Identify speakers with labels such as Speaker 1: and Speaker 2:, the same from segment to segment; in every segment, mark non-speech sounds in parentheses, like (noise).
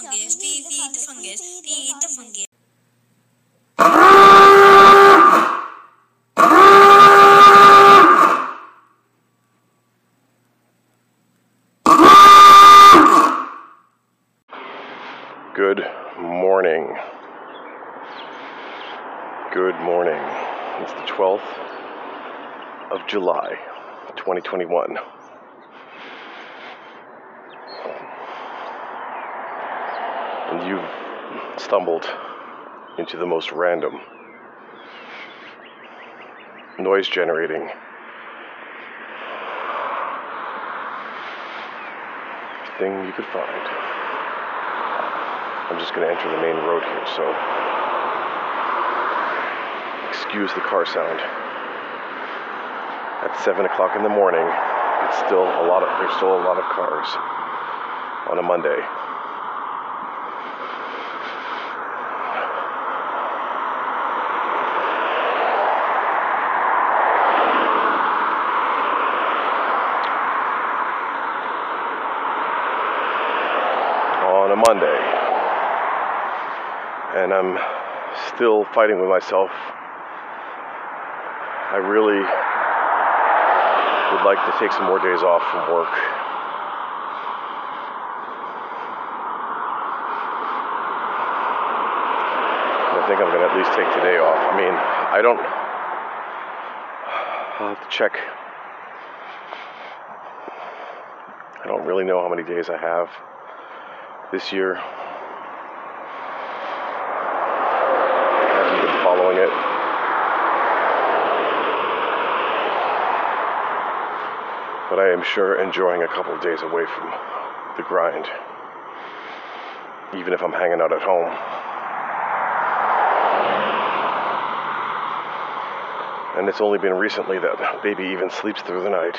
Speaker 1: fungus, the fungus, the fungus.
Speaker 2: Good morning. Good morning. It's the 12th of July, 2021. And you've stumbled into the most random, noise generating, thing you could find. I'm just going to enter the main road here, so excuse the car sound. At 7 o'clock in the morning, it's still a lot of, there's still a lot of cars on a Monday. On a Monday. And I'm still fighting with myself. I really would like to take some more days off from work. I think I'm going to at least take today off. I mean, I don't. I'll have to check. I don't really know how many days I have this year. I haven't been following it. But I am sure enjoying a couple of days away from the grind, even if I'm hanging out at home. And it's only been recently that baby even sleeps through the night.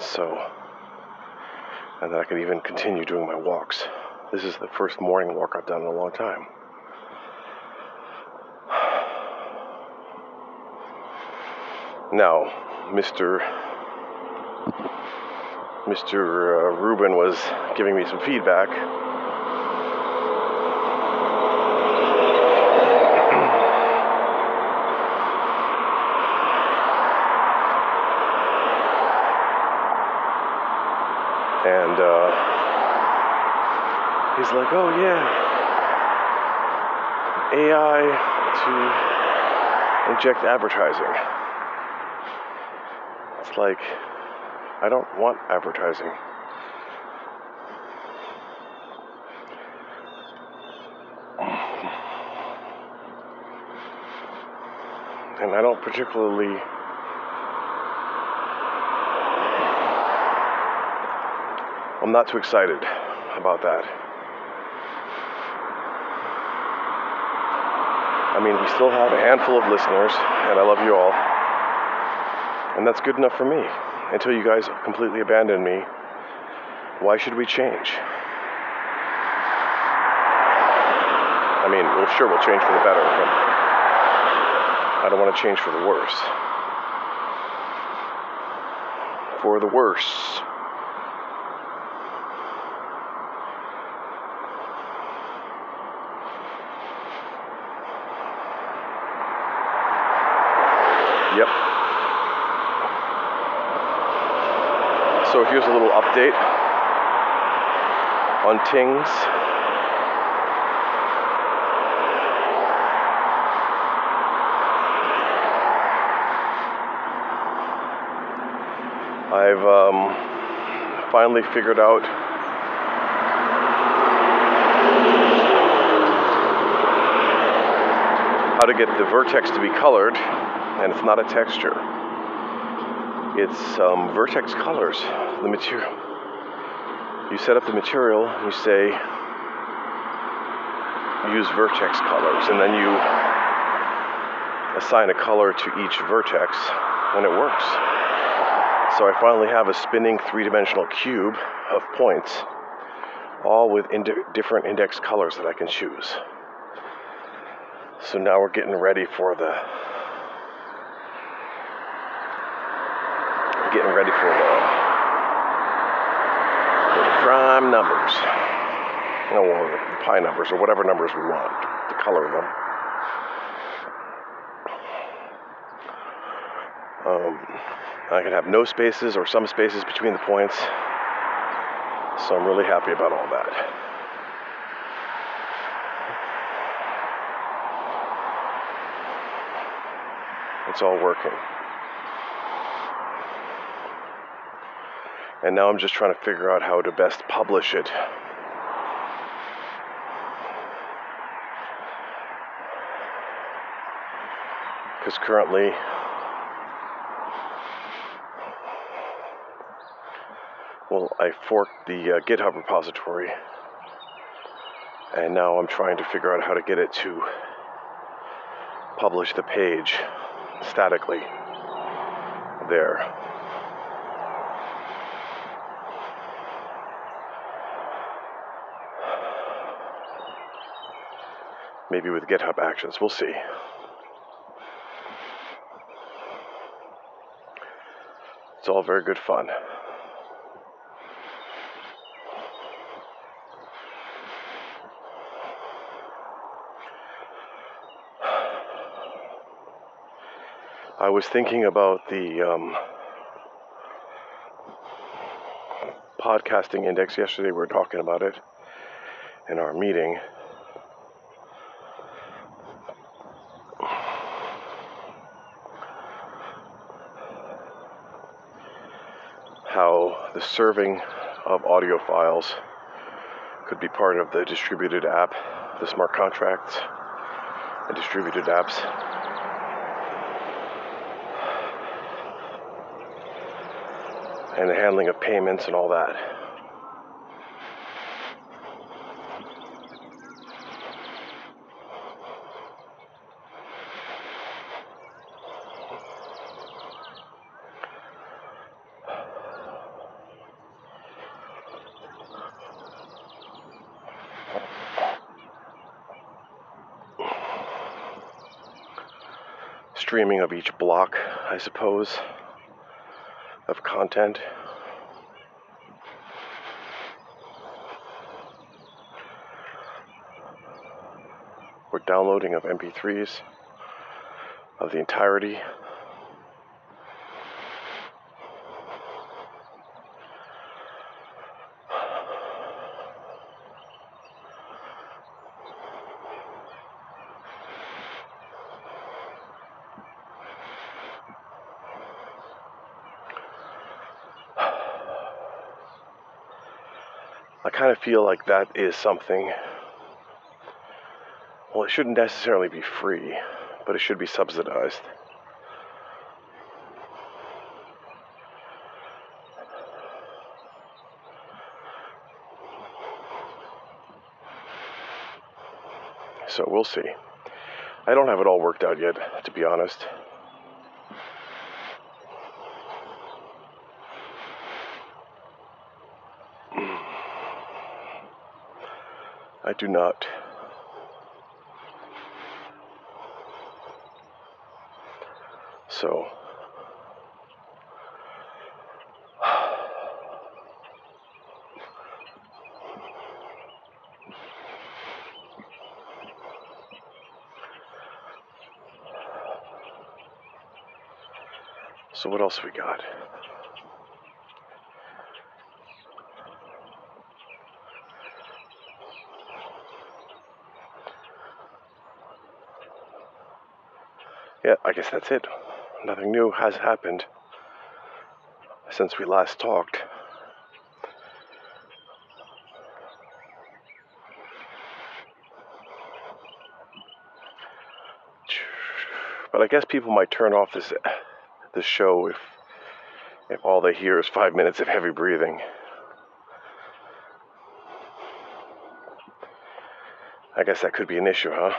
Speaker 2: So, and that I can even continue doing my walks. This is the first morning walk I've done in a long time. Now, Mr. Mr. Uh, Rubin was giving me some feedback. And uh, he's like, oh, yeah, AI to inject advertising. It's like, I don't want advertising. And I don't particularly I'm not too excited about that. I mean, we still have a handful of listeners, and I love you all. And that's good enough for me. Until you guys completely abandon me, why should we change? I mean, well, sure, we'll change for the better, but I don't want to change for the worse. For the worse. Yep. So here's a little update on Tings. I've um, finally figured out how to get the vertex to be colored, and it's not a texture. It's um, vertex colors, the material. you set up the material, you say use vertex colors, and then you assign a color to each vertex, and it works. So I finally have a spinning three dimensional cube of points, all with ind- different index colors that I can choose. So now we're getting ready for the getting ready for the, for the prime numbers. Know, well, the pi numbers or whatever numbers we want the color of them. Um, I can have no spaces or some spaces between the points. So I'm really happy about all that. It's all working. And now I'm just trying to figure out how to best publish it. Because currently, well, I forked the uh, GitHub repository, and now I'm trying to figure out how to get it to publish the page statically there. Maybe with GitHub Actions, we'll see. It's all very good fun. I was thinking about the um, podcasting index yesterday. We were talking about it in our meeting. How the serving of audio files could be part of the distributed app, the smart contracts, and distributed apps and the handling of payments and all that. Of each block, I suppose, of content. or downloading of MP3s of the entirety. Feel like that is something well, it shouldn't necessarily be free, but it should be subsidized. So we'll see. I don't have it all worked out yet, to be honest. I do not. So, so what else we got? Yeah, I guess that's it. Nothing new has happened since we last talked. But I guess people might turn off this this show if if all they hear is 5 minutes of heavy breathing. I guess that could be an issue, huh?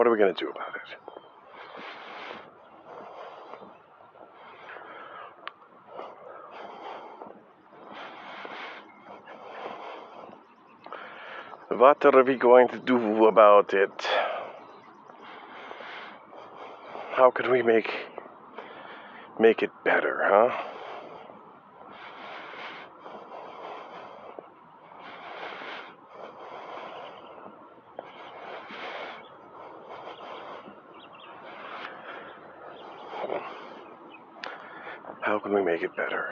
Speaker 2: What are we going to do about it? What are we going to do about it? How can we make make it better, huh? Make it better?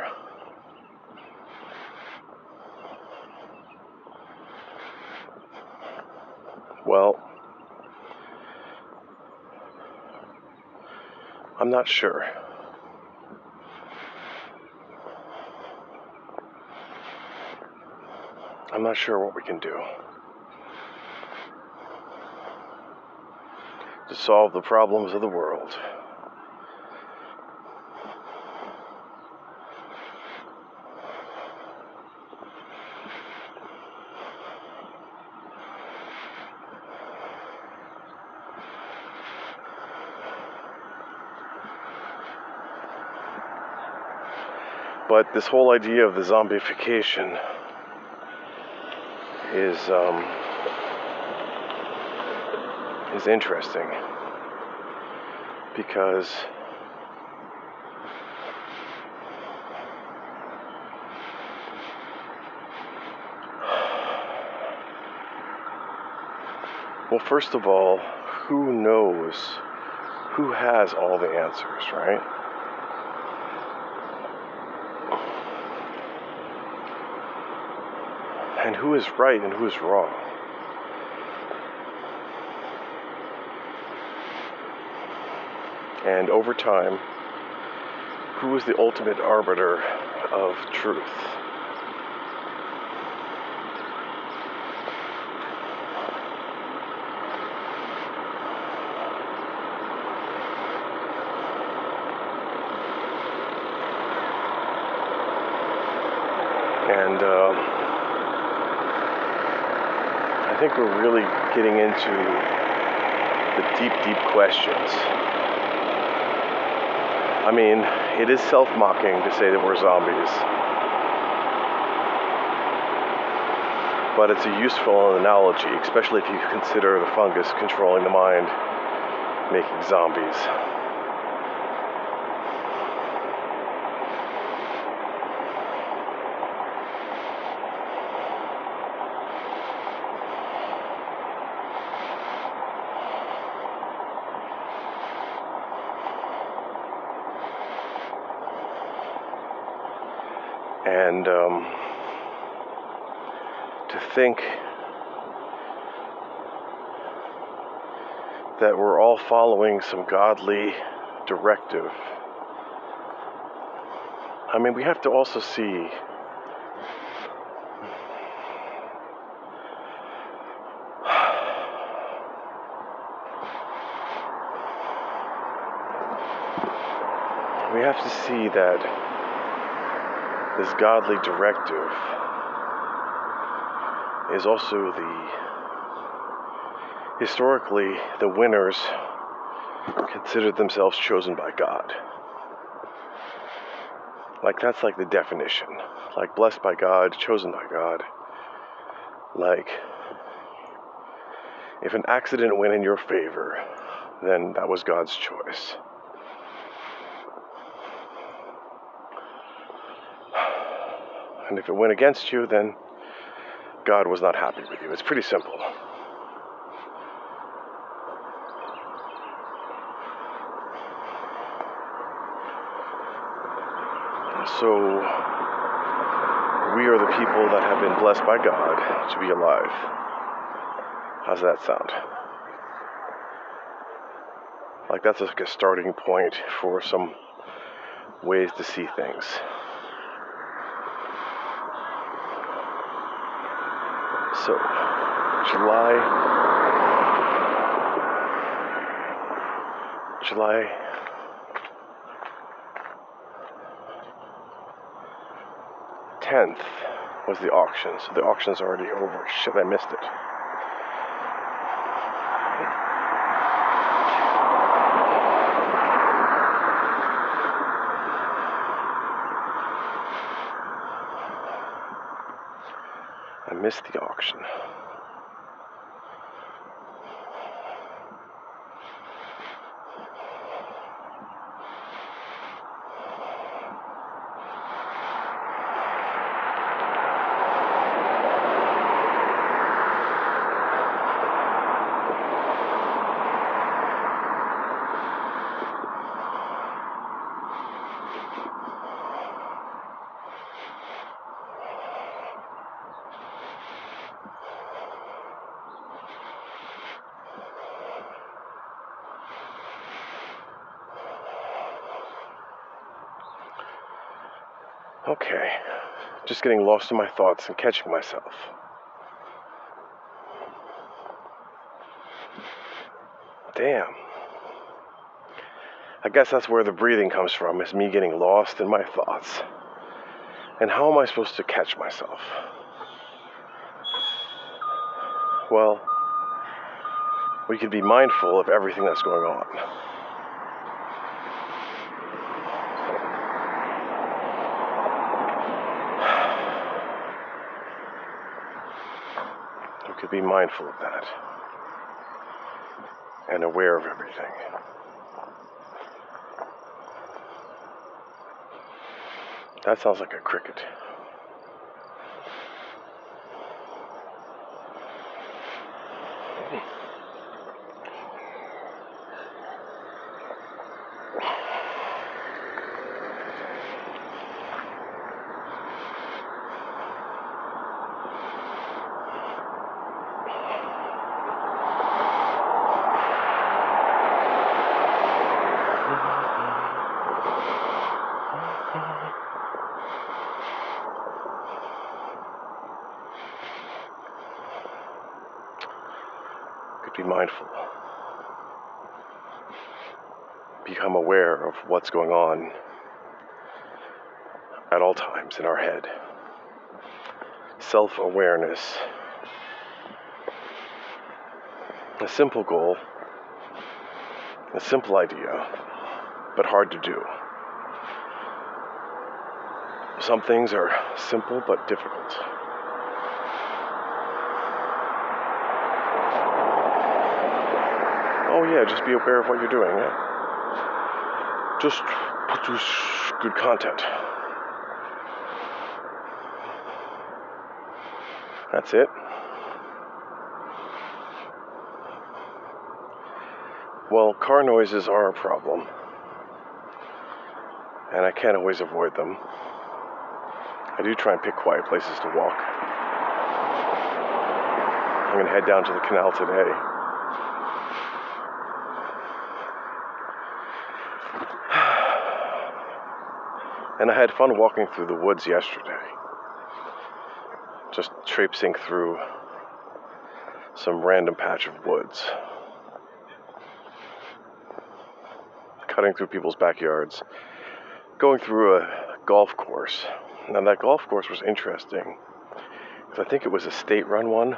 Speaker 2: Well, I'm not sure. I'm not sure what we can do to solve the problems of the world. But this whole idea of the zombification is um, is interesting. Because well first of all who knows? Who has all the answers right and who is right and who is wrong. And over time, who is the ultimate arbiter of truth? And um, I think we're really getting into the deep, deep questions. I mean, it is self mocking to say that we're zombies, but it's a useful analogy, especially if you consider the fungus controlling the mind, making zombies. And um, to think that we're all following some godly directive. I mean, we have to also see (sighs) we have to see that this godly directive is also the historically the winners considered themselves chosen by God. Like that's like the definition. Like blessed by God, chosen by God. Like if an accident went in your favor, then that was God's choice. And if it went against you, then God was not happy with you. It's pretty simple. So, we are the people that have been blessed by God to be alive. How's that sound? Like, that's like a starting point for some ways to see things. So, July, July 10th, was the auction. So the auction's already over. Shit, I missed it. Missed the auction. Okay, just getting lost in my thoughts and catching myself. Damn. I guess that's where the breathing comes from, is me getting lost in my thoughts. And how am I supposed to catch myself? Well, we could be mindful of everything that's going on. Be mindful of that and aware of everything. That sounds like a cricket. Could be mindful. Become aware of what's going on at all times in our head. Self awareness. A simple goal, a simple idea, but hard to do. Some things are simple but difficult. Oh yeah, just be aware of what you're doing. Yeah. Just produce good content. That's it. Well, car noises are a problem, and I can't always avoid them. I do try and pick quiet places to walk. I'm gonna head down to the canal today. And I had fun walking through the woods yesterday. Just traipsing through some random patch of woods. Cutting through people's backyards. Going through a golf course. Now, that golf course was interesting. Because I think it was a state run one.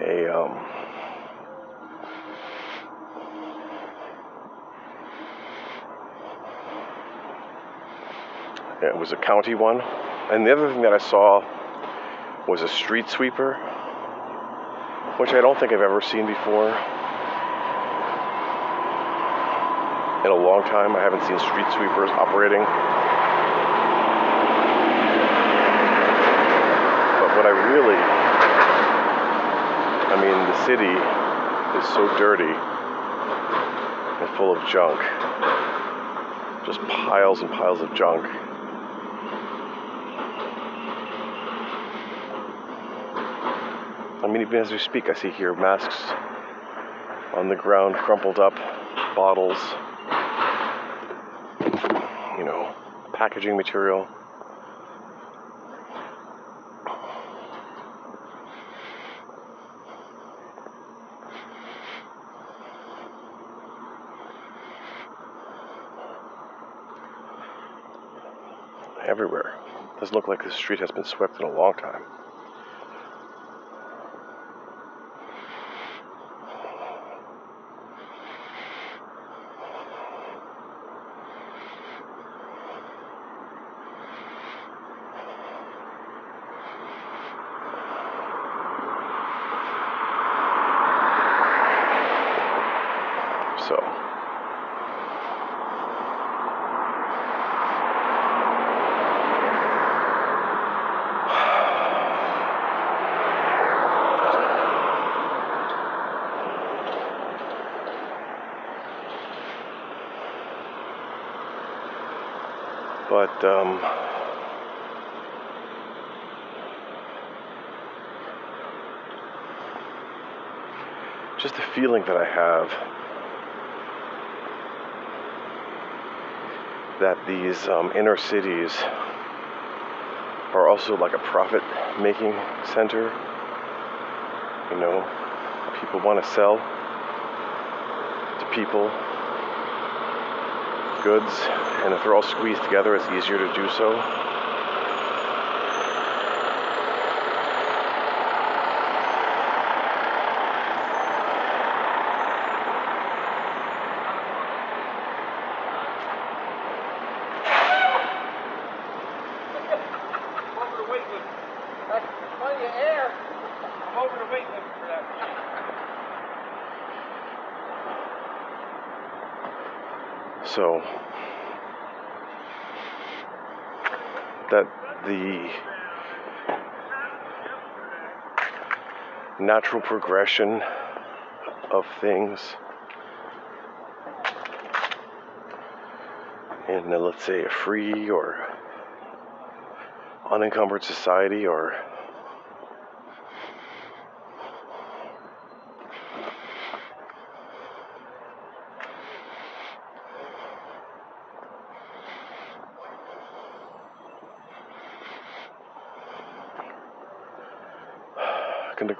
Speaker 2: A, um, It was a county one. And the other thing that I saw was a street sweeper, which I don't think I've ever seen before. In a long time, I haven't seen street sweepers operating. But what I really, I mean, the city is so dirty and full of junk. Just piles and piles of junk. Mean, even as we speak, I see here masks on the ground, crumpled up, bottles, you know, packaging material. Everywhere. Doesn't look like this street has been swept in a long time. So, but um, just the feeling that I have that these um, inner cities are also like a profit making center. You know, people want to sell to people goods, and if they're all squeezed together, it's easier to do so.
Speaker 3: I'm over the weight limit. That's plenty of air. I'm over the weight limit for that.
Speaker 2: So that the natural progression of things. In, let's say, a free or unencumbered society or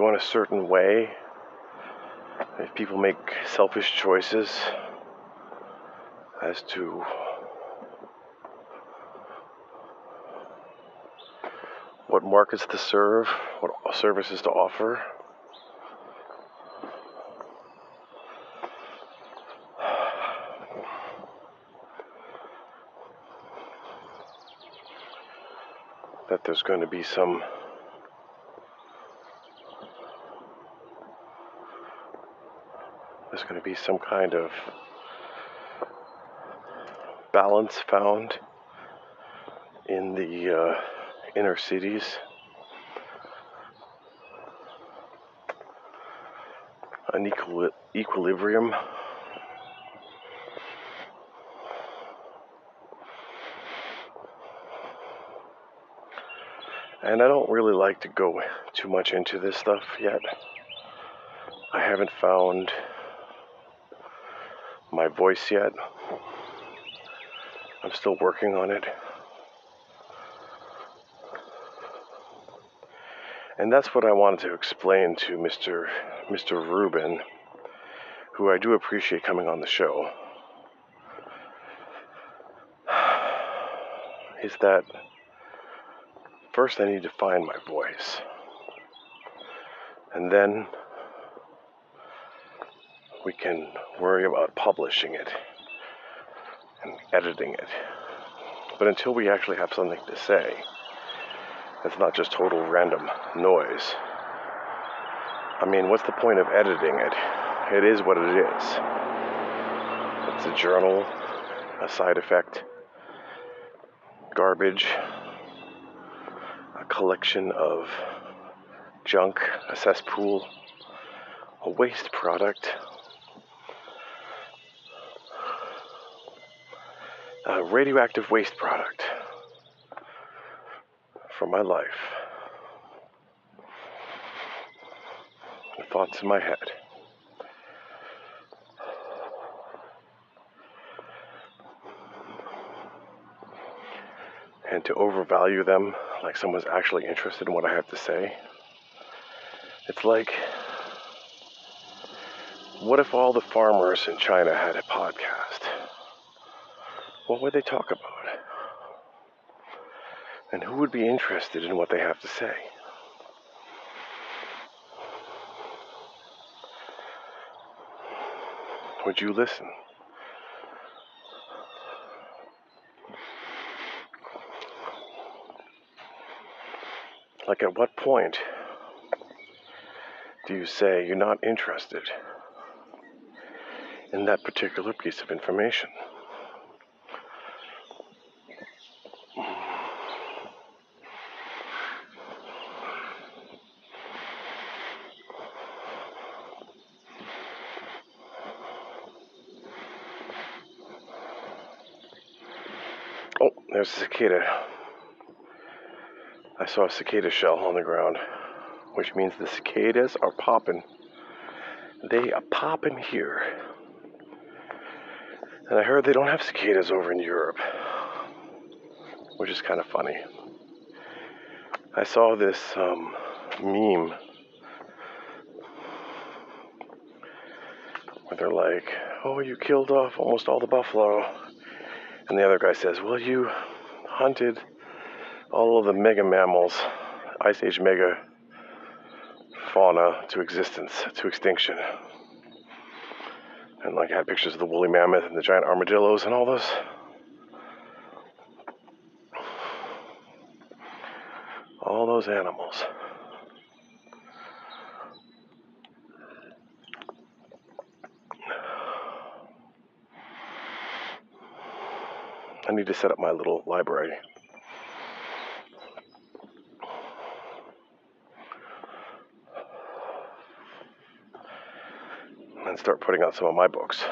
Speaker 2: going a certain way if people make selfish choices as to what markets to serve, what services to offer. That there's going to be some there's going to be some kind of balance found in the uh, inner cities. An equili- equilibrium. And I don't really like to go too much into this stuff yet. I haven't found my voice yet. I'm still working on it. And that's what I wanted to explain to Mr. Mr. Rubin, who I do appreciate coming on the show. (sighs) Is that first I need to find my voice. And then we can worry about publishing it and editing it. But until we actually have something to say, it's not just total random noise. I mean, what's the point of editing it? It is what it is. It's a journal, a side effect, garbage, a collection of junk, a cesspool, a waste product, a radioactive waste product from my life. The thoughts in my head. And to overvalue them like someone's actually interested in what I have to say. It's like, what if all the farmers in China had a podcast? What they talk about? And who would be interested in what they have to say? Would you listen? Like, at what point do you say you're not interested in that particular piece of information? Oh, there's a cicada. I saw a cicada shell on the ground, which means the cicadas are popping. They are popping here. And I heard they don't have cicadas over in Europe, which is kind of funny. I saw this um, meme where they're like, Oh, you killed off almost all the buffalo. And the other guy says, Well, you hunted all of the mega mammals, Ice Age mega fauna to existence, to extinction. And like I had pictures of the woolly mammoth and the giant armadillos and all those. All those animals. I need to set up my little library. And start putting out some of my books.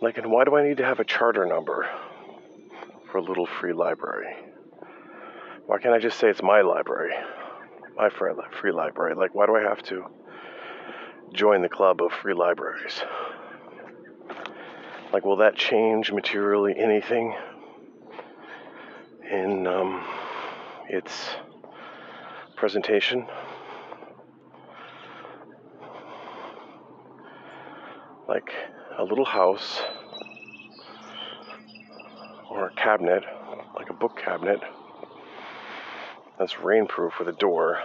Speaker 2: Like, and why do I need to have a charter number for a little free library? Why can't I just say it's my library? My free, free library. Like, why do I have to join the club of free libraries? Like, will that change materially anything in um, its presentation? Like a little house or a cabinet, like a book cabinet that's rainproof with a door.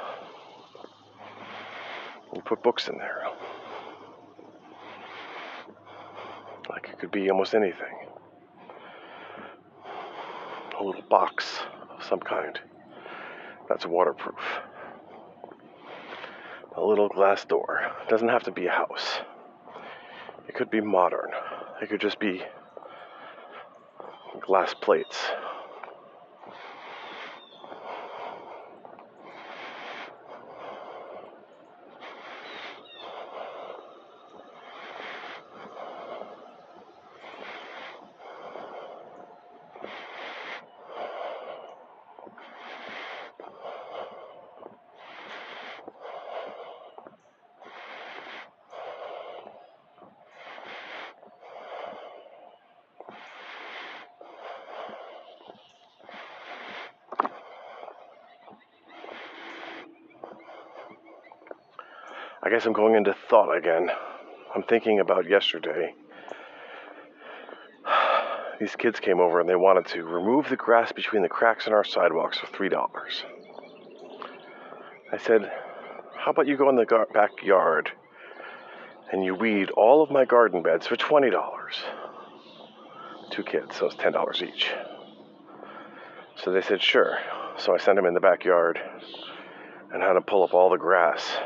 Speaker 2: You put books in there. Like it could be almost anything. A little box of some kind that's waterproof. A little glass door. It doesn't have to be a house. It could be modern. It could just be glass plates. Guess I'm going into thought again. I'm thinking about yesterday. (sighs) These kids came over and they wanted to remove the grass between the cracks in our sidewalks for $3. I said, How about you go in the gar- backyard and you weed all of my garden beds for $20? Two kids, so it's $10 each. So they said, Sure. So I sent them in the backyard and had them pull up all the grass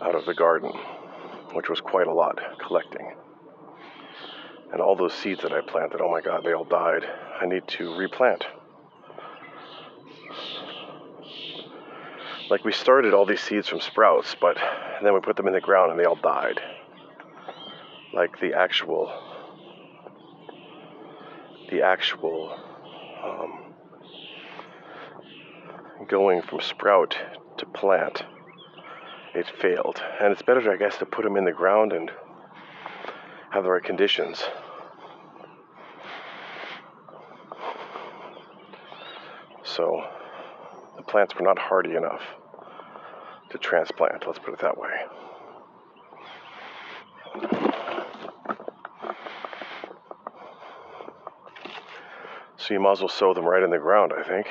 Speaker 2: out of the garden, which was quite a lot collecting. And all those seeds that I planted, oh my god, they all died. I need to replant. Like we started all these seeds from sprouts, but then we put them in the ground and they all died. Like the actual, the actual um, going from sprout to plant it failed. And it's better, I guess, to put them in the ground and have the right conditions. So the plants were not hardy enough to to transplant, let's put it that way. So you might as well sow them right in the ground, I think.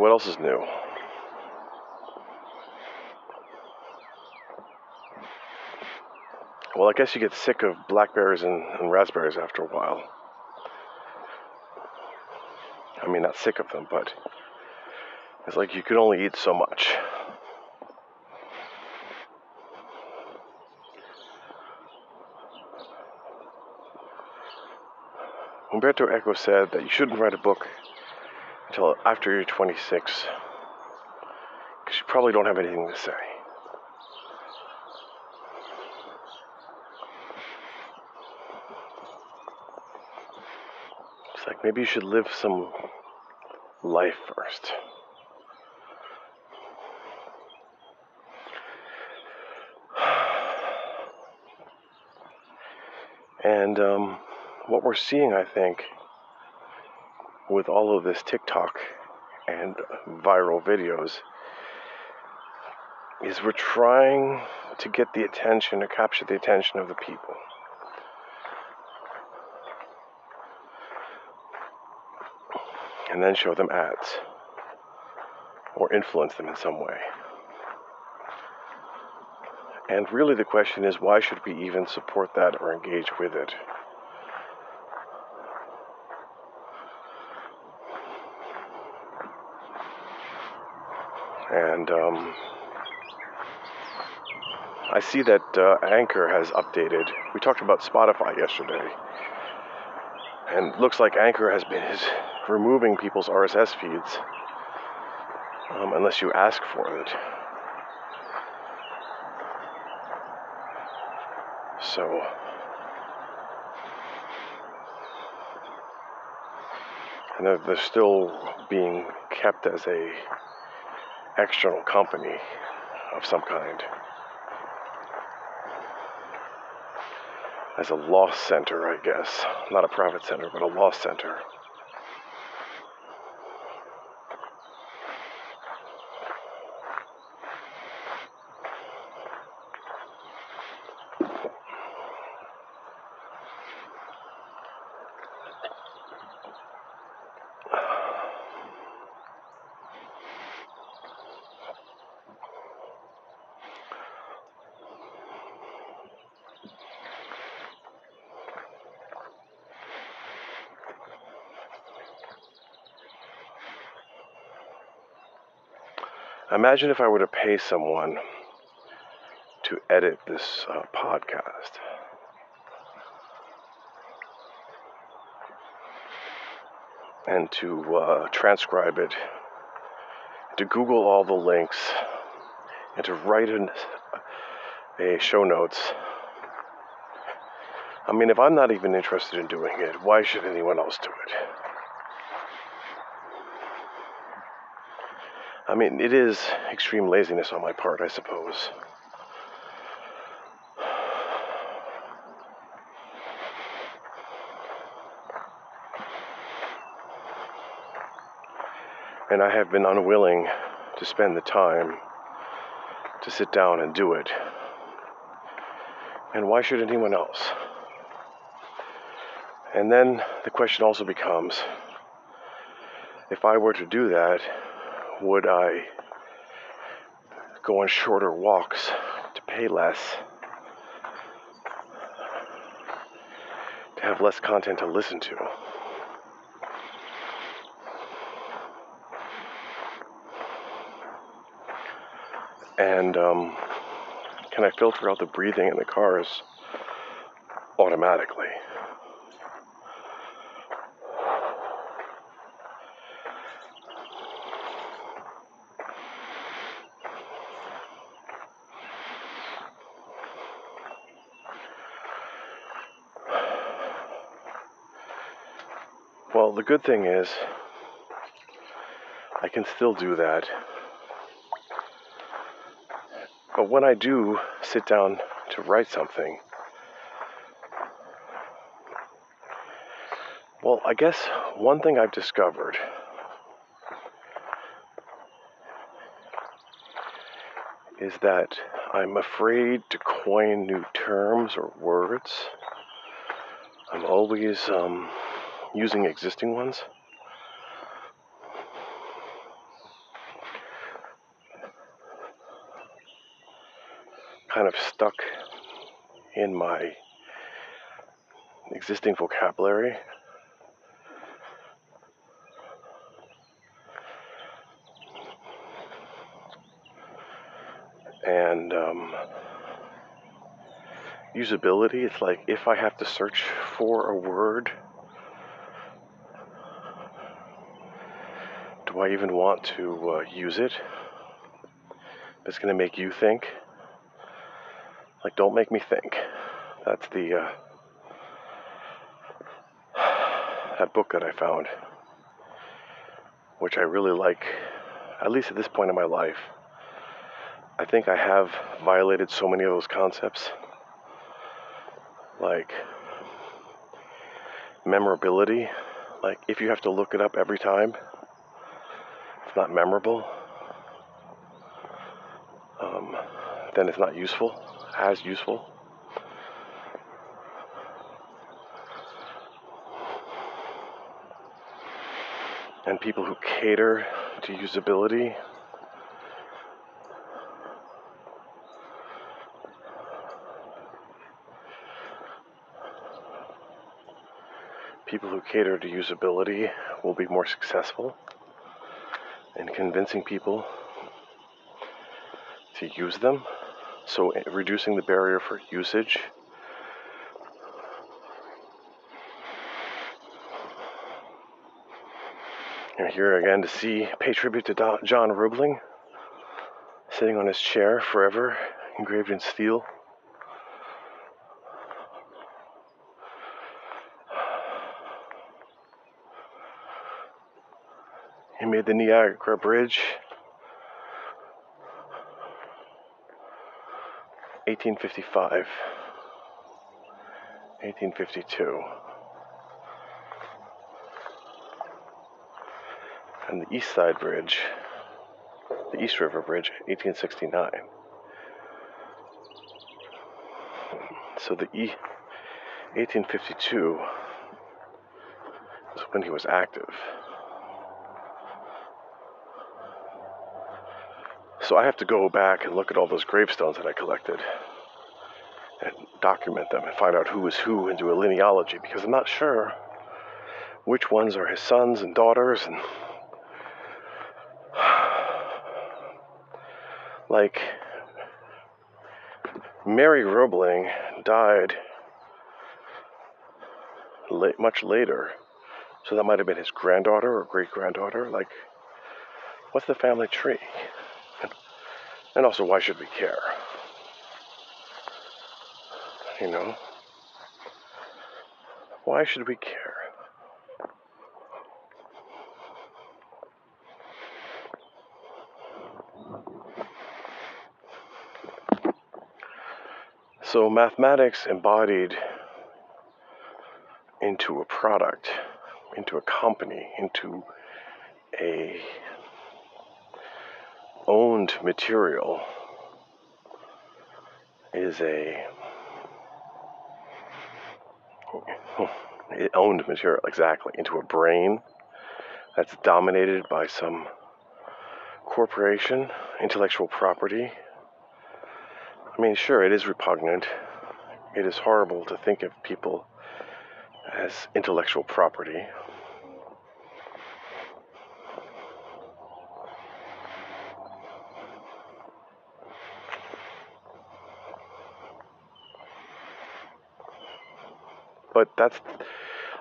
Speaker 2: What else is new? Well, I guess you get sick of blackberries and, and raspberries after a while. I mean, not sick of them, but it's like you can only eat so much. Umberto Eco said that you shouldn't write a book until after you're 26 because you probably don't have anything to say. It's like maybe you should live some life first. (sighs) And um, what we're seeing, I think, with all of this TikTok and viral videos is we're trying to get the attention, to capture the attention of the people. And then show them ads or influence them in some way. And really, the question is why should we even support that or engage with it? And um, I see that uh, Anchor has updated. We talked about Spotify yesterday, and looks like Anchor has been is removing people's RSS feeds um, unless you ask for it. So. And they're, they're still being kept as a external company of some kind. As a loss center, I guess. Not a profit center, but a loss center. Imagine if I were to pay someone to edit this uh, podcast. And to uh, transcribe it, to Google all the links, and to write in a show notes. I mean, if I'm not even interested in doing it, why should anyone else do it? Mean, it is extreme laziness on my part, I suppose. And I have been unwilling to spend the time to sit down and do it. And why should anyone else? And then the question also becomes if I were to do that, would I go on shorter walks to pay less, to have less content to listen to? And um, can I filter out the breathing in the cars automatically? Well, the good thing is, I can still do that But when I do sit down to write something, well, I guess one thing I've discovered is that I'm afraid to coin new terms or words. I'm always um, using existing ones. Kind of stuck in my existing vocabulary. And um, usability, it's like if I have to search for a word, do I even want to uh, use it? It's going to make you think. Like, don't make me think. That's the uh, that book that I found, which I really like, at least at this point in my life. I think I have violated so many of those concepts, like memorability. Like, if you have to look it up every time, it's not memorable, um, then it's not useful, as useful. And people who cater to usability people who cater to usability will be more successful in convincing people to use them. So, reducing the barrier for usage. You're here again to see, pay tribute to John Roebling, sitting on his chair forever, engraved in steel. He the Niagara Bridge. 1855, 1852, and the East Side Bridge, the East River Bridge, 1869. So the E, 1852 is when he was active. So I have to go back and look at all those gravestones that I collected and document them and find out who is who and do a linealogy because I'm not sure which ones are his sons and daughters and (sighs) like Mary Roebling died late, much later. So that might have been his granddaughter or great granddaughter. Like, what's the family tree? And also, why should we care? You know? Why should we care? So, mathematics embodied into a product, into a company, into a owned material is a (laughs) owned material exactly into a brain that's dominated by some corporation, intellectual property. I mean, sure, it is repugnant. It is horrible to think of people as intellectual property. But that's,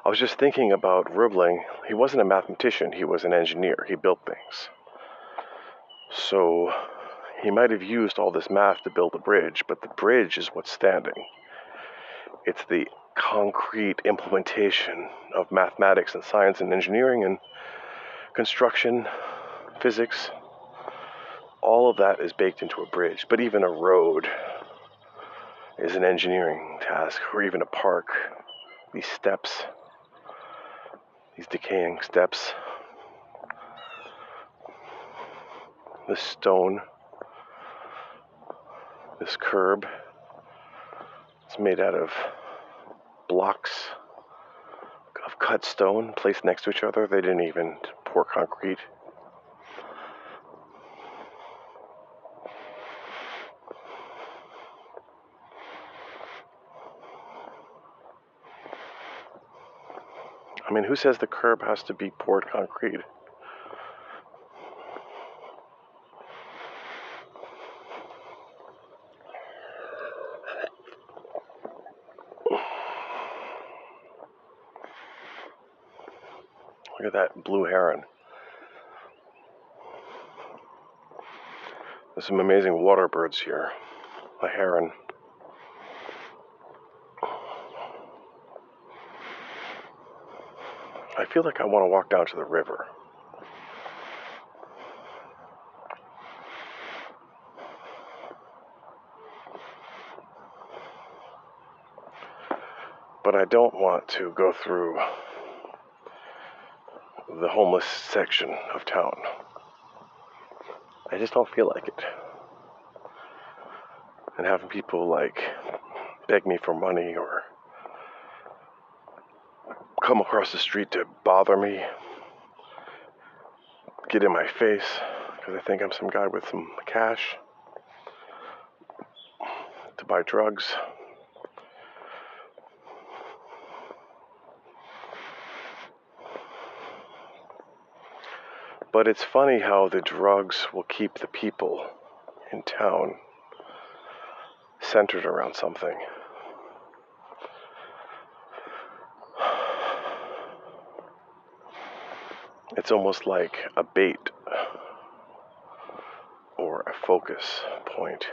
Speaker 2: I was just thinking about Roebling. He wasn't a mathematician, he was an engineer. He built things. So he might have used all this math to build the bridge, but the bridge is what's standing. It's the concrete implementation of mathematics and science and engineering and construction, physics, all of that is baked into a bridge, but even a road is an engineering task, or even a park. These steps, these decaying steps, this stone, this curb. It's made out of blocks of cut stone placed next to each other. They didn't even pour concrete. I mean, who says the curb has to be poured concrete? Look at that blue heron. There's some amazing water birds here. A heron. Feel like I want to walk down to the river. But I don't want to go through the homeless section of town. I just don't feel like it. And having people like beg me for money or come across the street to bother me, get in my face because I think I'm some guy with some cash to buy drugs. But it's funny how the drugs will keep the people in town centered around something. It's almost like a bait or a focus point.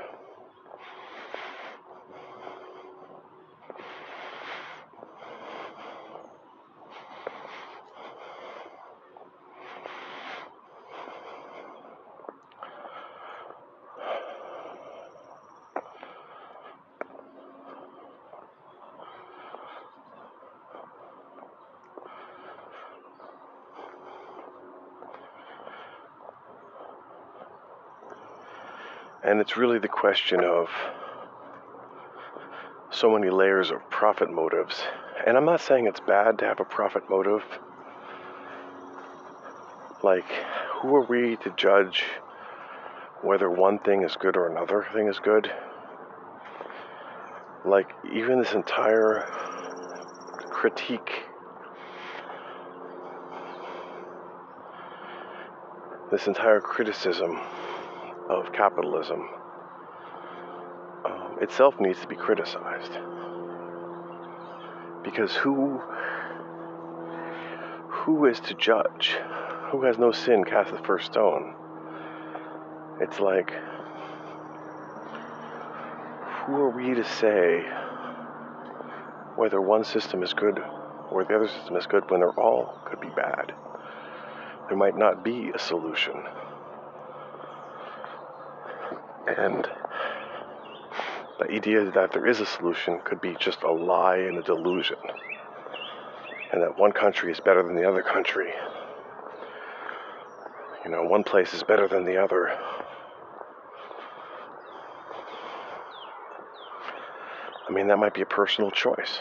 Speaker 2: It's really the question of so many layers of profit motives. And I'm not saying it's bad to have a profit motive. Like, who are we to judge whether one thing is good or another thing is good? Like, even this entire critique, this entire criticism of capitalism um, itself needs to be criticized. Because who who is to judge? Who has no sin cast the first stone? It's like who are we to say whether one system is good or the other system is good when they're all could be bad? There might not be a solution. And the idea that there is a solution could be just a lie and a delusion. And that one country is better than the other country. You know, one place is better than the other. I mean, that might be a personal choice.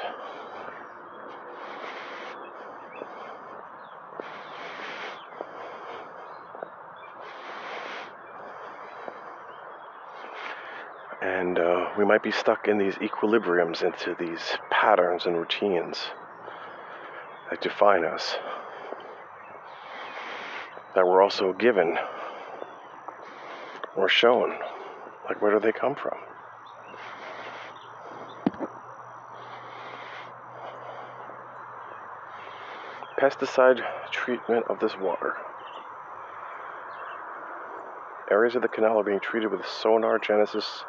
Speaker 2: And uh, we might be stuck in these equilibriums into these patterns and routines that define us, that we're also given or shown. Like, where do they come from? Pesticide treatment of this water. Areas of the canal are being treated with sonar genesis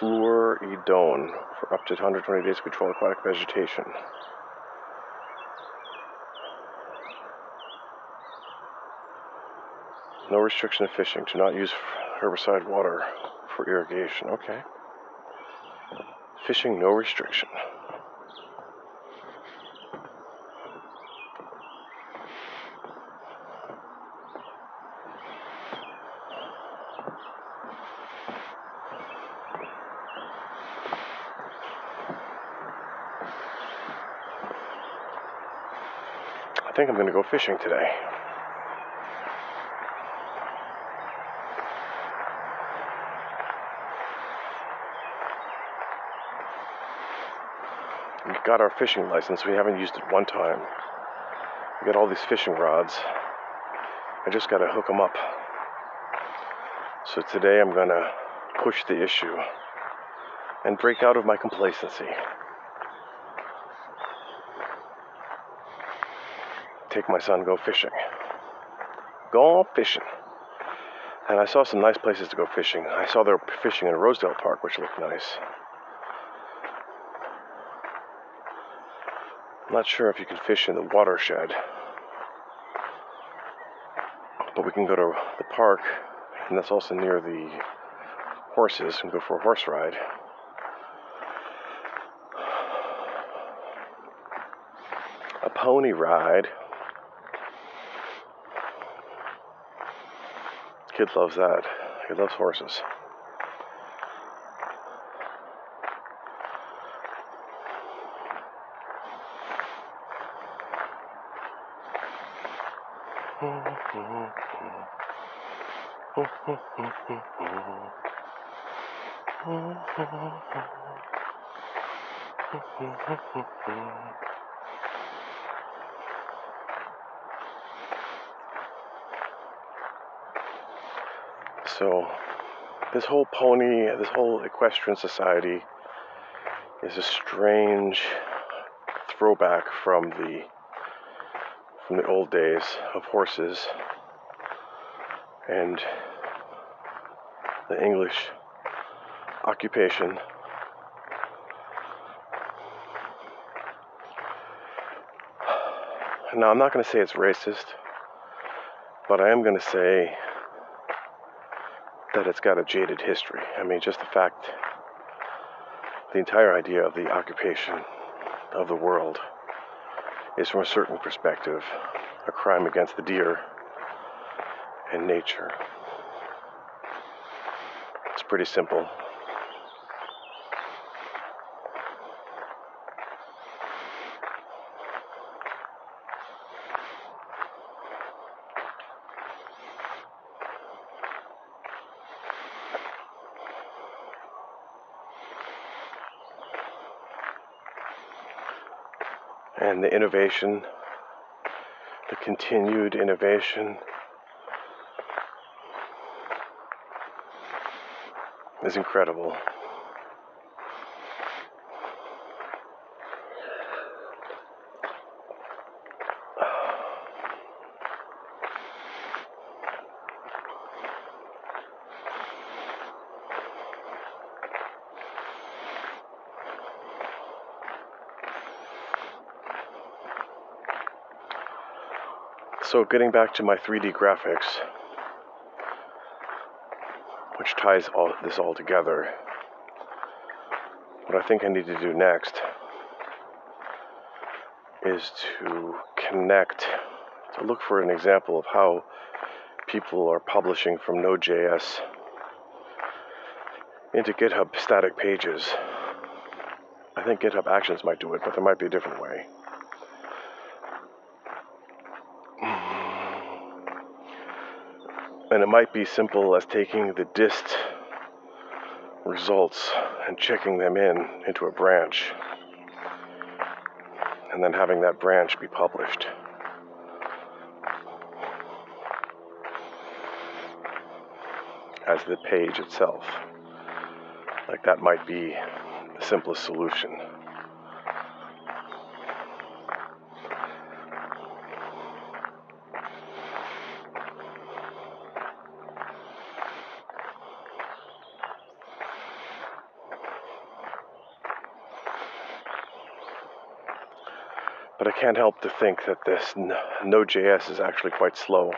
Speaker 2: fluoridone for up to 120 days to control aquatic vegetation. No restriction of fishing. Do not use herbicide water for irrigation. Okay. Fishing, no restriction. Think I'm going to go fishing today. We got our fishing license. We haven't used it one time. We got all these fishing rods. I just got to hook them up. So today I'm going to push the issue and break out of my complacency. Take my son go fishing. Go fishing. And I saw some nice places to go fishing. I saw they were fishing in Rosedale Park, which looked nice. I'm not sure if you can fish in the watershed, but we can go to the park, and that's also near the horses, and go for a horse ride. A pony ride. Kid loves that. He loves horses. This whole pony, this whole equestrian society is a strange throwback from the from the old days of horses and the English occupation. Now, I'm not going to say it's racist, but I am going to say that it's got a jaded history. I mean, just the fact, the entire idea of the occupation of the world is, from a certain perspective, a crime against the deer and nature. It's pretty simple. And the innovation, the continued innovation is incredible. So, getting back to my 3D graphics, which ties all this all together, what I think I need to do next is to connect, to look for an example of how people are publishing from Node.js into GitHub static pages. I think GitHub Actions might do it, but there might be a different way. And it might be simple as taking the dist results and checking them in into a branch and then having that branch be published. As the page itself. Like that might be the simplest solution. But I can't help to think that this Node.js is actually quite slow.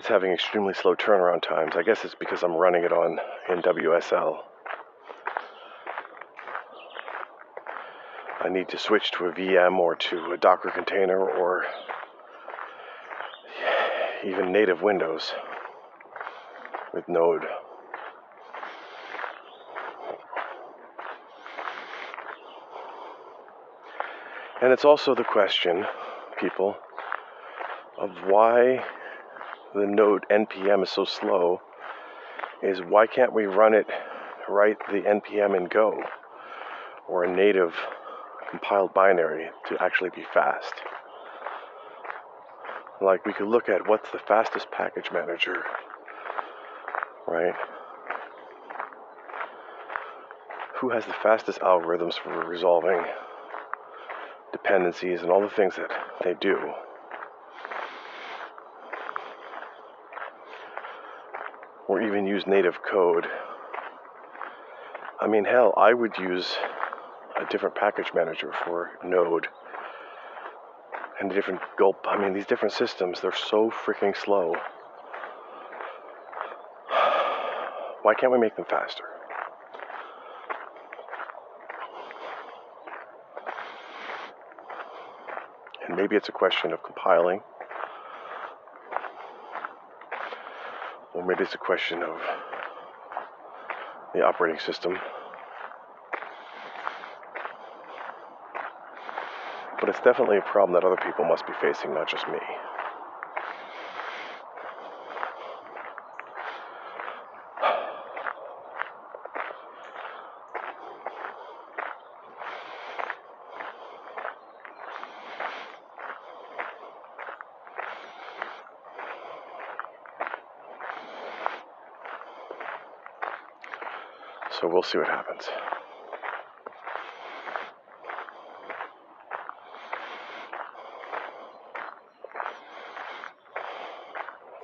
Speaker 2: It's having extremely slow turnaround times. I guess it's because I'm running it on in WSL. I need to switch to a VM or to a Docker container or even native Windows with Node. And it's also the question, people, of why the node npm is so slow is why can't we run it write the npm in go? Or a native compiled binary to actually be fast. Like we could look at what's the fastest package manager right? Who has the fastest algorithms for resolving dependencies and all the things that they do or even use native code. I mean, hell, I would use a different package manager for Node and a different gulp. I mean, these different systems, they're so freaking slow. (sighs) Why can't we make them faster? Maybe it's a question of compiling Or maybe it's a question of the operating system. But it's definitely a problem that other people must be facing, not just me. So we'll see what happens.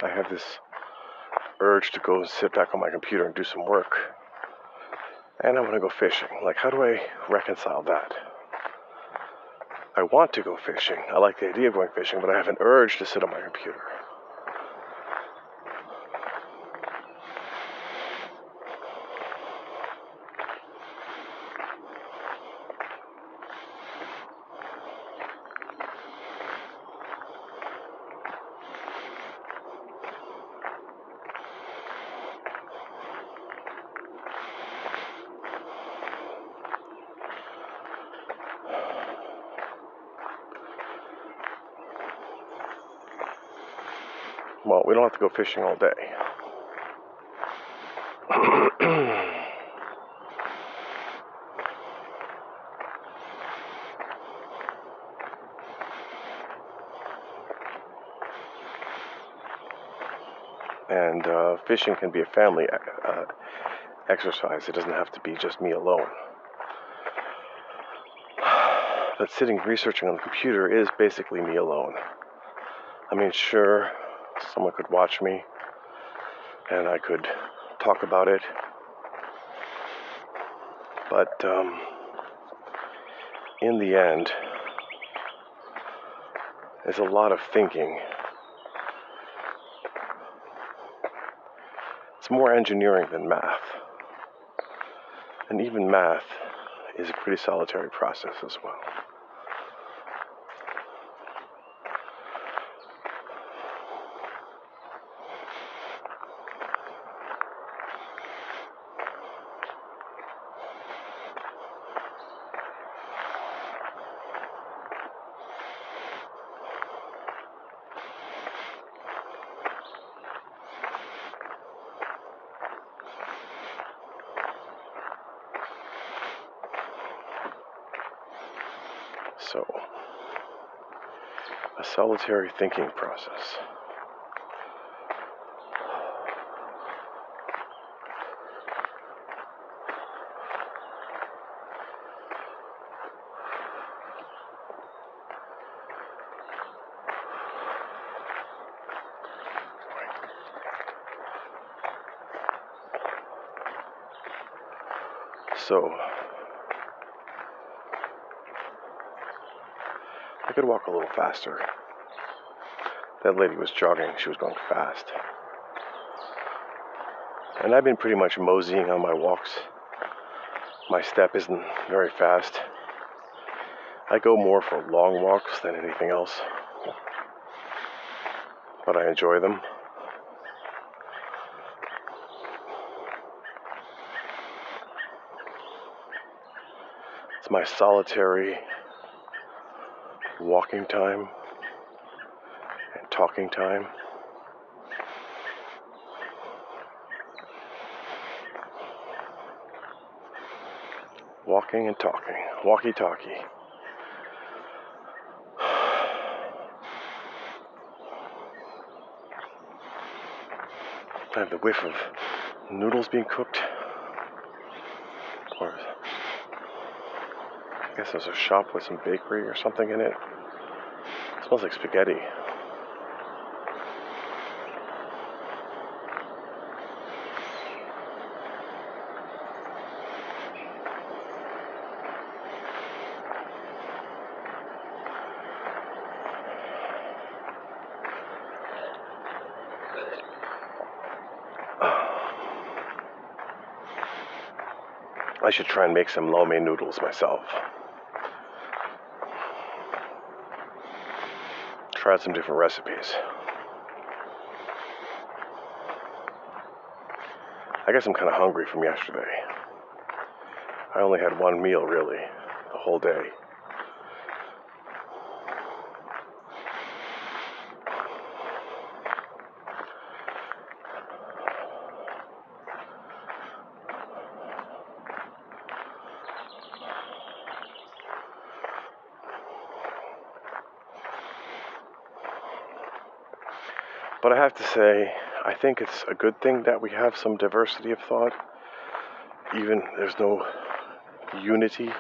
Speaker 2: I have this urge to go sit back on my computer and do some work. And I want to go fishing. Like, how do I reconcile that? I want to go fishing. I like the idea of going fishing, but I have an urge to sit on my computer. Well, we don't have to go fishing all day. (clears throat) and uh, fishing can be a family uh, exercise. It doesn't have to be just me alone. (sighs) But sitting researching on the computer is basically me alone. I mean, sure, someone could watch me and I could talk about it. But um, in the end, there's a lot of thinking. It's more engineering than math. And even math is a pretty solitary process as well. So, a solitary thinking process. So, I could walk a little faster. That lady was jogging, she was going fast. And I've been pretty much moseying on my walks. My step isn't very fast. I go more for long walks than anything else. But I enjoy them. It's my solitary walking time and talking time. Walking and talking, walkie talkie. I have the whiff of noodles being cooked. Or I guess there's a shop with some bakery or something in it. Smells like spaghetti. (sighs) I should try and make some lo mein noodles myself. Try out some different recipes. I guess I'm kind of hungry from yesterday. I only had one meal really, the whole day. But I have to say, I think it's a good thing that we have some diversity of thought. Even there's no unity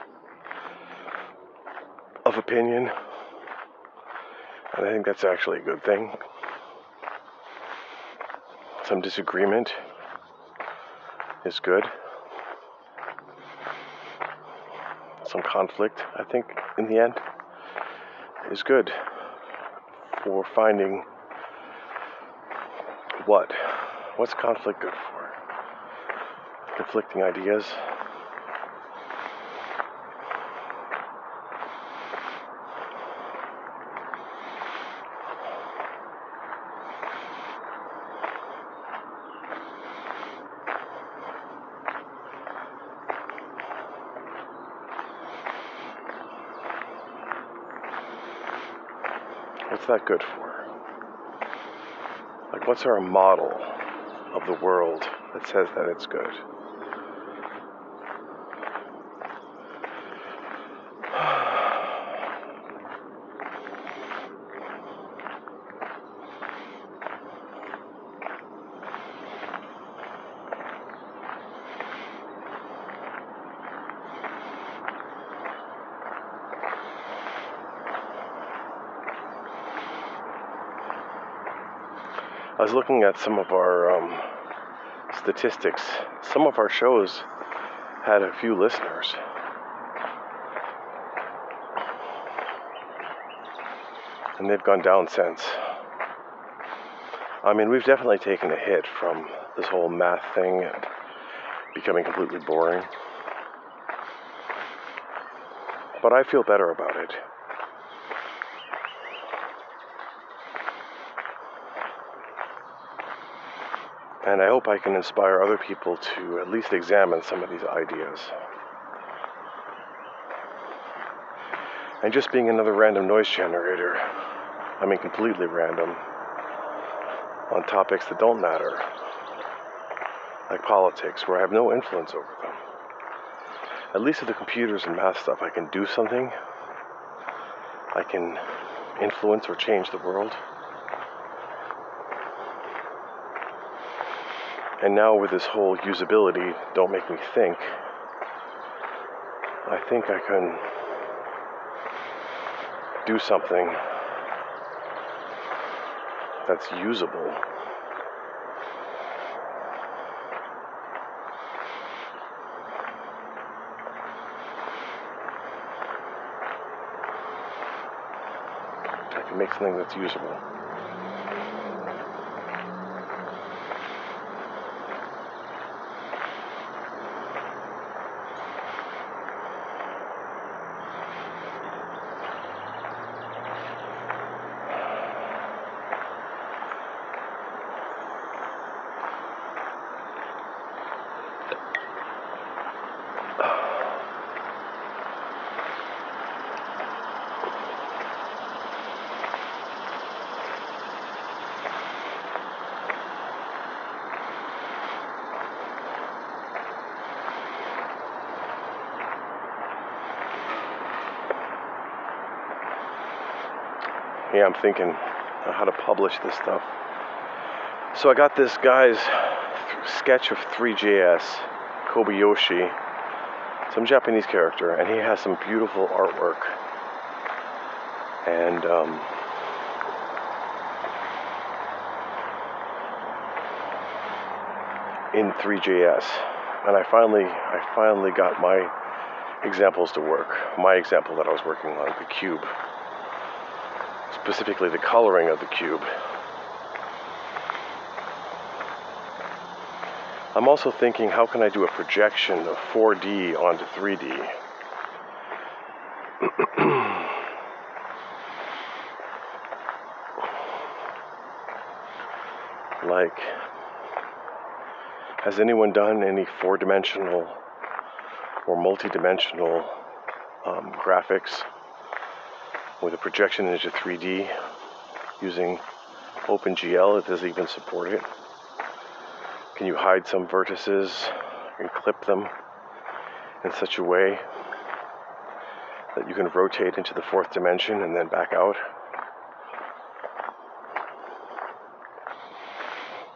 Speaker 2: of opinion. And I think that's actually a good thing. Some disagreement is good. Some conflict, I think, in the end, is good for finding what? What's conflict good for? Conflicting ideas? What's that good for? What's our model of the world that says that it's good? Was looking at some of our um, statistics. Some of our shows had a few listeners. And they've gone down since. I mean, we've definitely taken a hit from this whole math thing becoming completely boring. But I feel better about it. And I hope I can inspire other people to at least examine some of these ideas. And just being another random noise generator, I mean completely random, on topics that don't matter, like politics, where I have no influence over them. At least with the computers and math stuff, I can do something. I can influence or change the world. And now with this whole usability, don't make me think, I think I can do something that's usable. I can make something that's usable. Yeah, I'm thinking how to publish this stuff. So I got this guy's sketch of 3JS, Kobayashi, some Japanese character, and he has some beautiful artwork. And um, in 3JS, and I finally, I finally got my examples to work. My example that I was working on, the cube, specifically the coloring of the cube. I'm also thinking, how can I do a projection of 4D onto 3D? (clears throat) like, has anyone done any four dimensional or multi dimensional um, graphics with a projection into 3D using OpenGL? It doesn't even support it. Can you hide some vertices and clip them in such a way that you can rotate into the fourth dimension and then back out?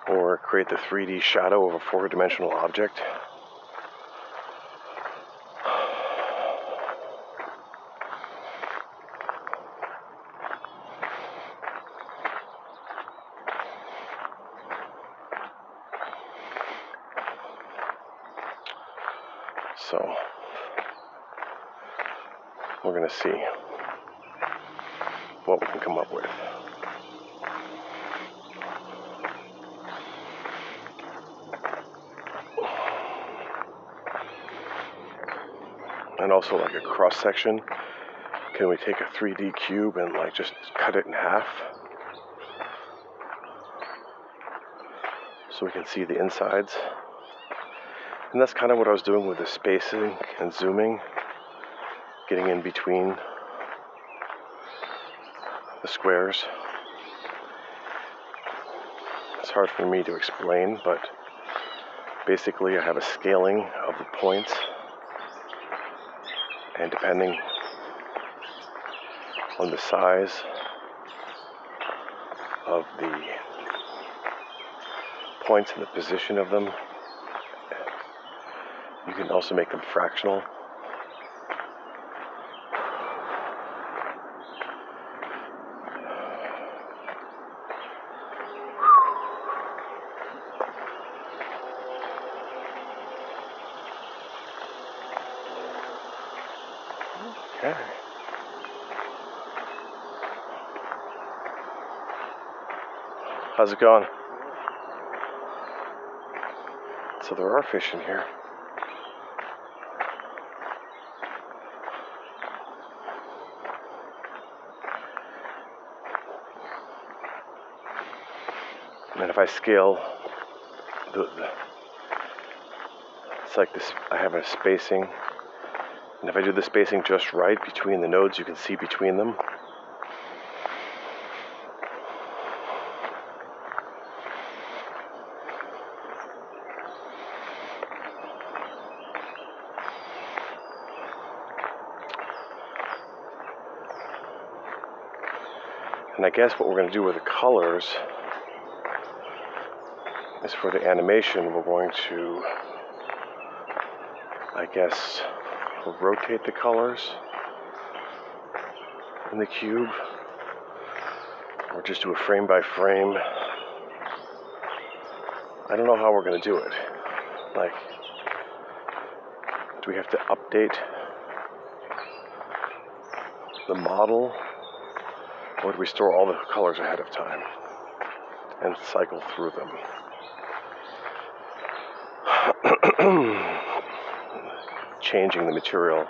Speaker 2: Or create the 3D shadow of a four dimensional object? So we're going to see what we can come up with. And also like a cross section. Can we take a 3D cube and like just cut it in half? So we can see the insides. And that's kind of what I was doing with the spacing and zooming, getting in between the squares. It's hard for me to explain, but basically I have a scaling of the points, and depending on the size of the points and the position of them, you can also make them fractional. Okay. How's it going? So there are fish in here. And if I scale the, the it's like this I have a spacing and if I do the spacing just right between the nodes you can see between them guess what we're going to do with the colors is for the animation, we're going to, I guess, rotate the colors in the cube, or just do a frame by frame. I don't know how we're going to do it. Like, do we have to update the model, do we store all the colors ahead of time and cycle through them? (clears throat) changing the material.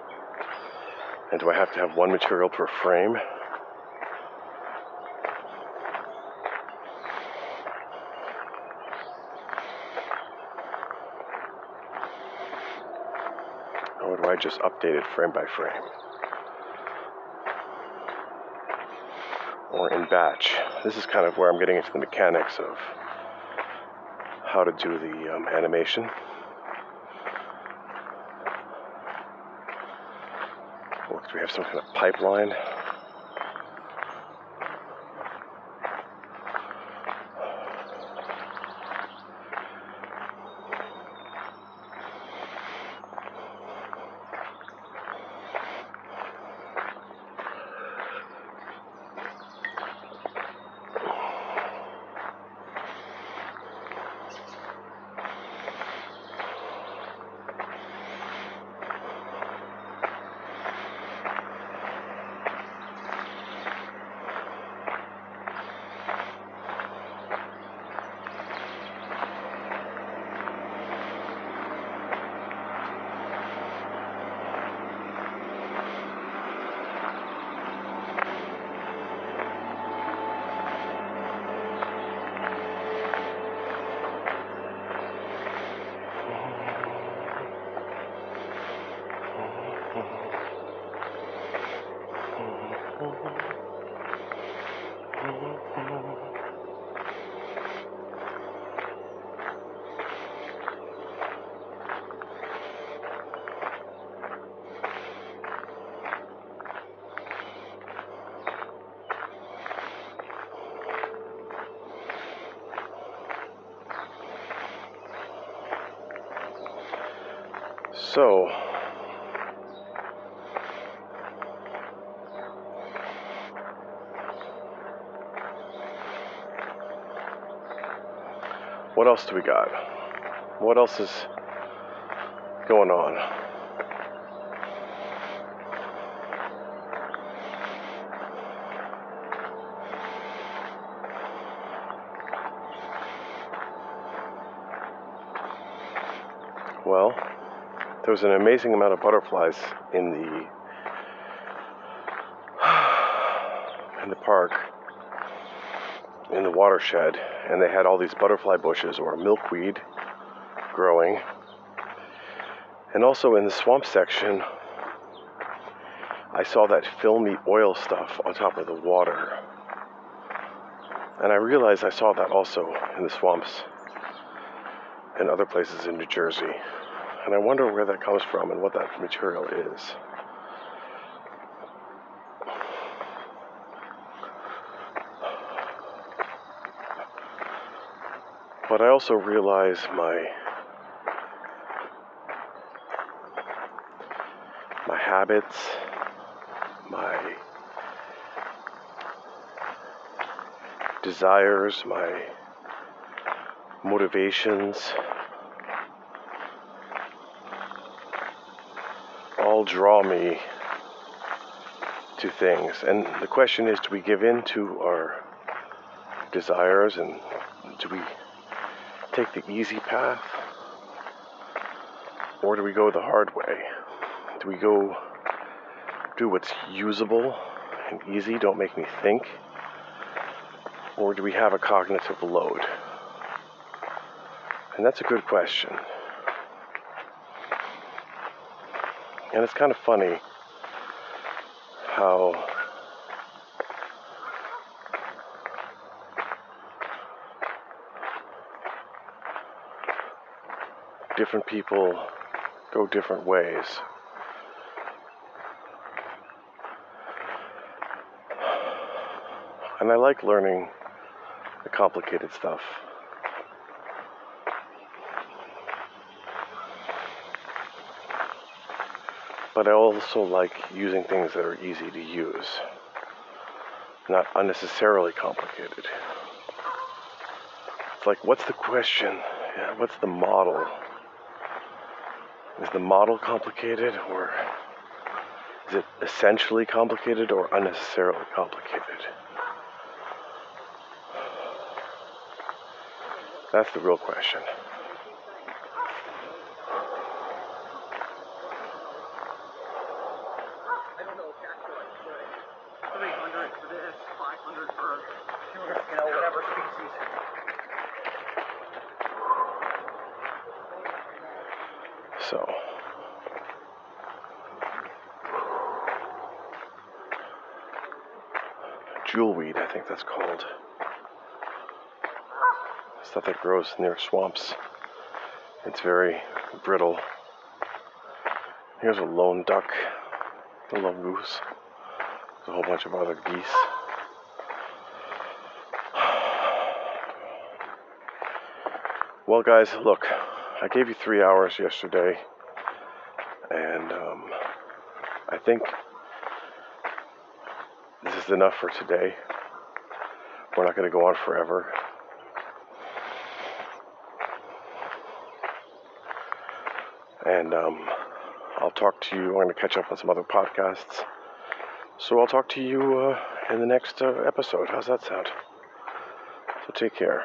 Speaker 2: And do I have to have one material per frame? Or do I just update it frame by frame? Or in batch. This is kind of where I'm getting into the mechanics of how to do the um, animation. Or we have some kind of pipeline? So, what else do we got? What else is going on? Well, there was an amazing amount of butterflies in the in the park in the watershed and they had all these butterfly bushes or milkweed growing. And also in the swamp section I saw that filmy oil stuff on top of the water. And I realized I saw that also in the swamps and other places in New Jersey and I wonder where that comes from and what that material is. But I also realize my my habits, my desires, my motivations draw me to things. And the question is do we give in to our desires and do we take the easy path? Or do we go the hard way? Do we go do what's usable and easy, don't make me think? Or do we have a cognitive load? And that's a good question. And it's kind of funny how different people go different ways. And I like learning the complicated stuff. But I also like using things that are easy to use, not unnecessarily complicated. It's like, what's the question? Yeah, what's the model? Is the model complicated or is it essentially complicated or unnecessarily complicated? That's the real question.
Speaker 3: I don't know, actually, like, three hundred for this, five hundred for, you know, whatever species.
Speaker 2: So, jewelweed, I think that's called. Stuff that grows near swamps. It's very brittle. Here's a lone duck, a lone goose, There's a whole bunch of other geese. Well, guys, look, I gave you three hours yesterday, and um, I think is enough for today. We're not going to go on forever. And um, I'll talk to you. I'm going to catch up on some other podcasts. So I'll talk to you uh, in the next uh, episode. How's that sound? So take care.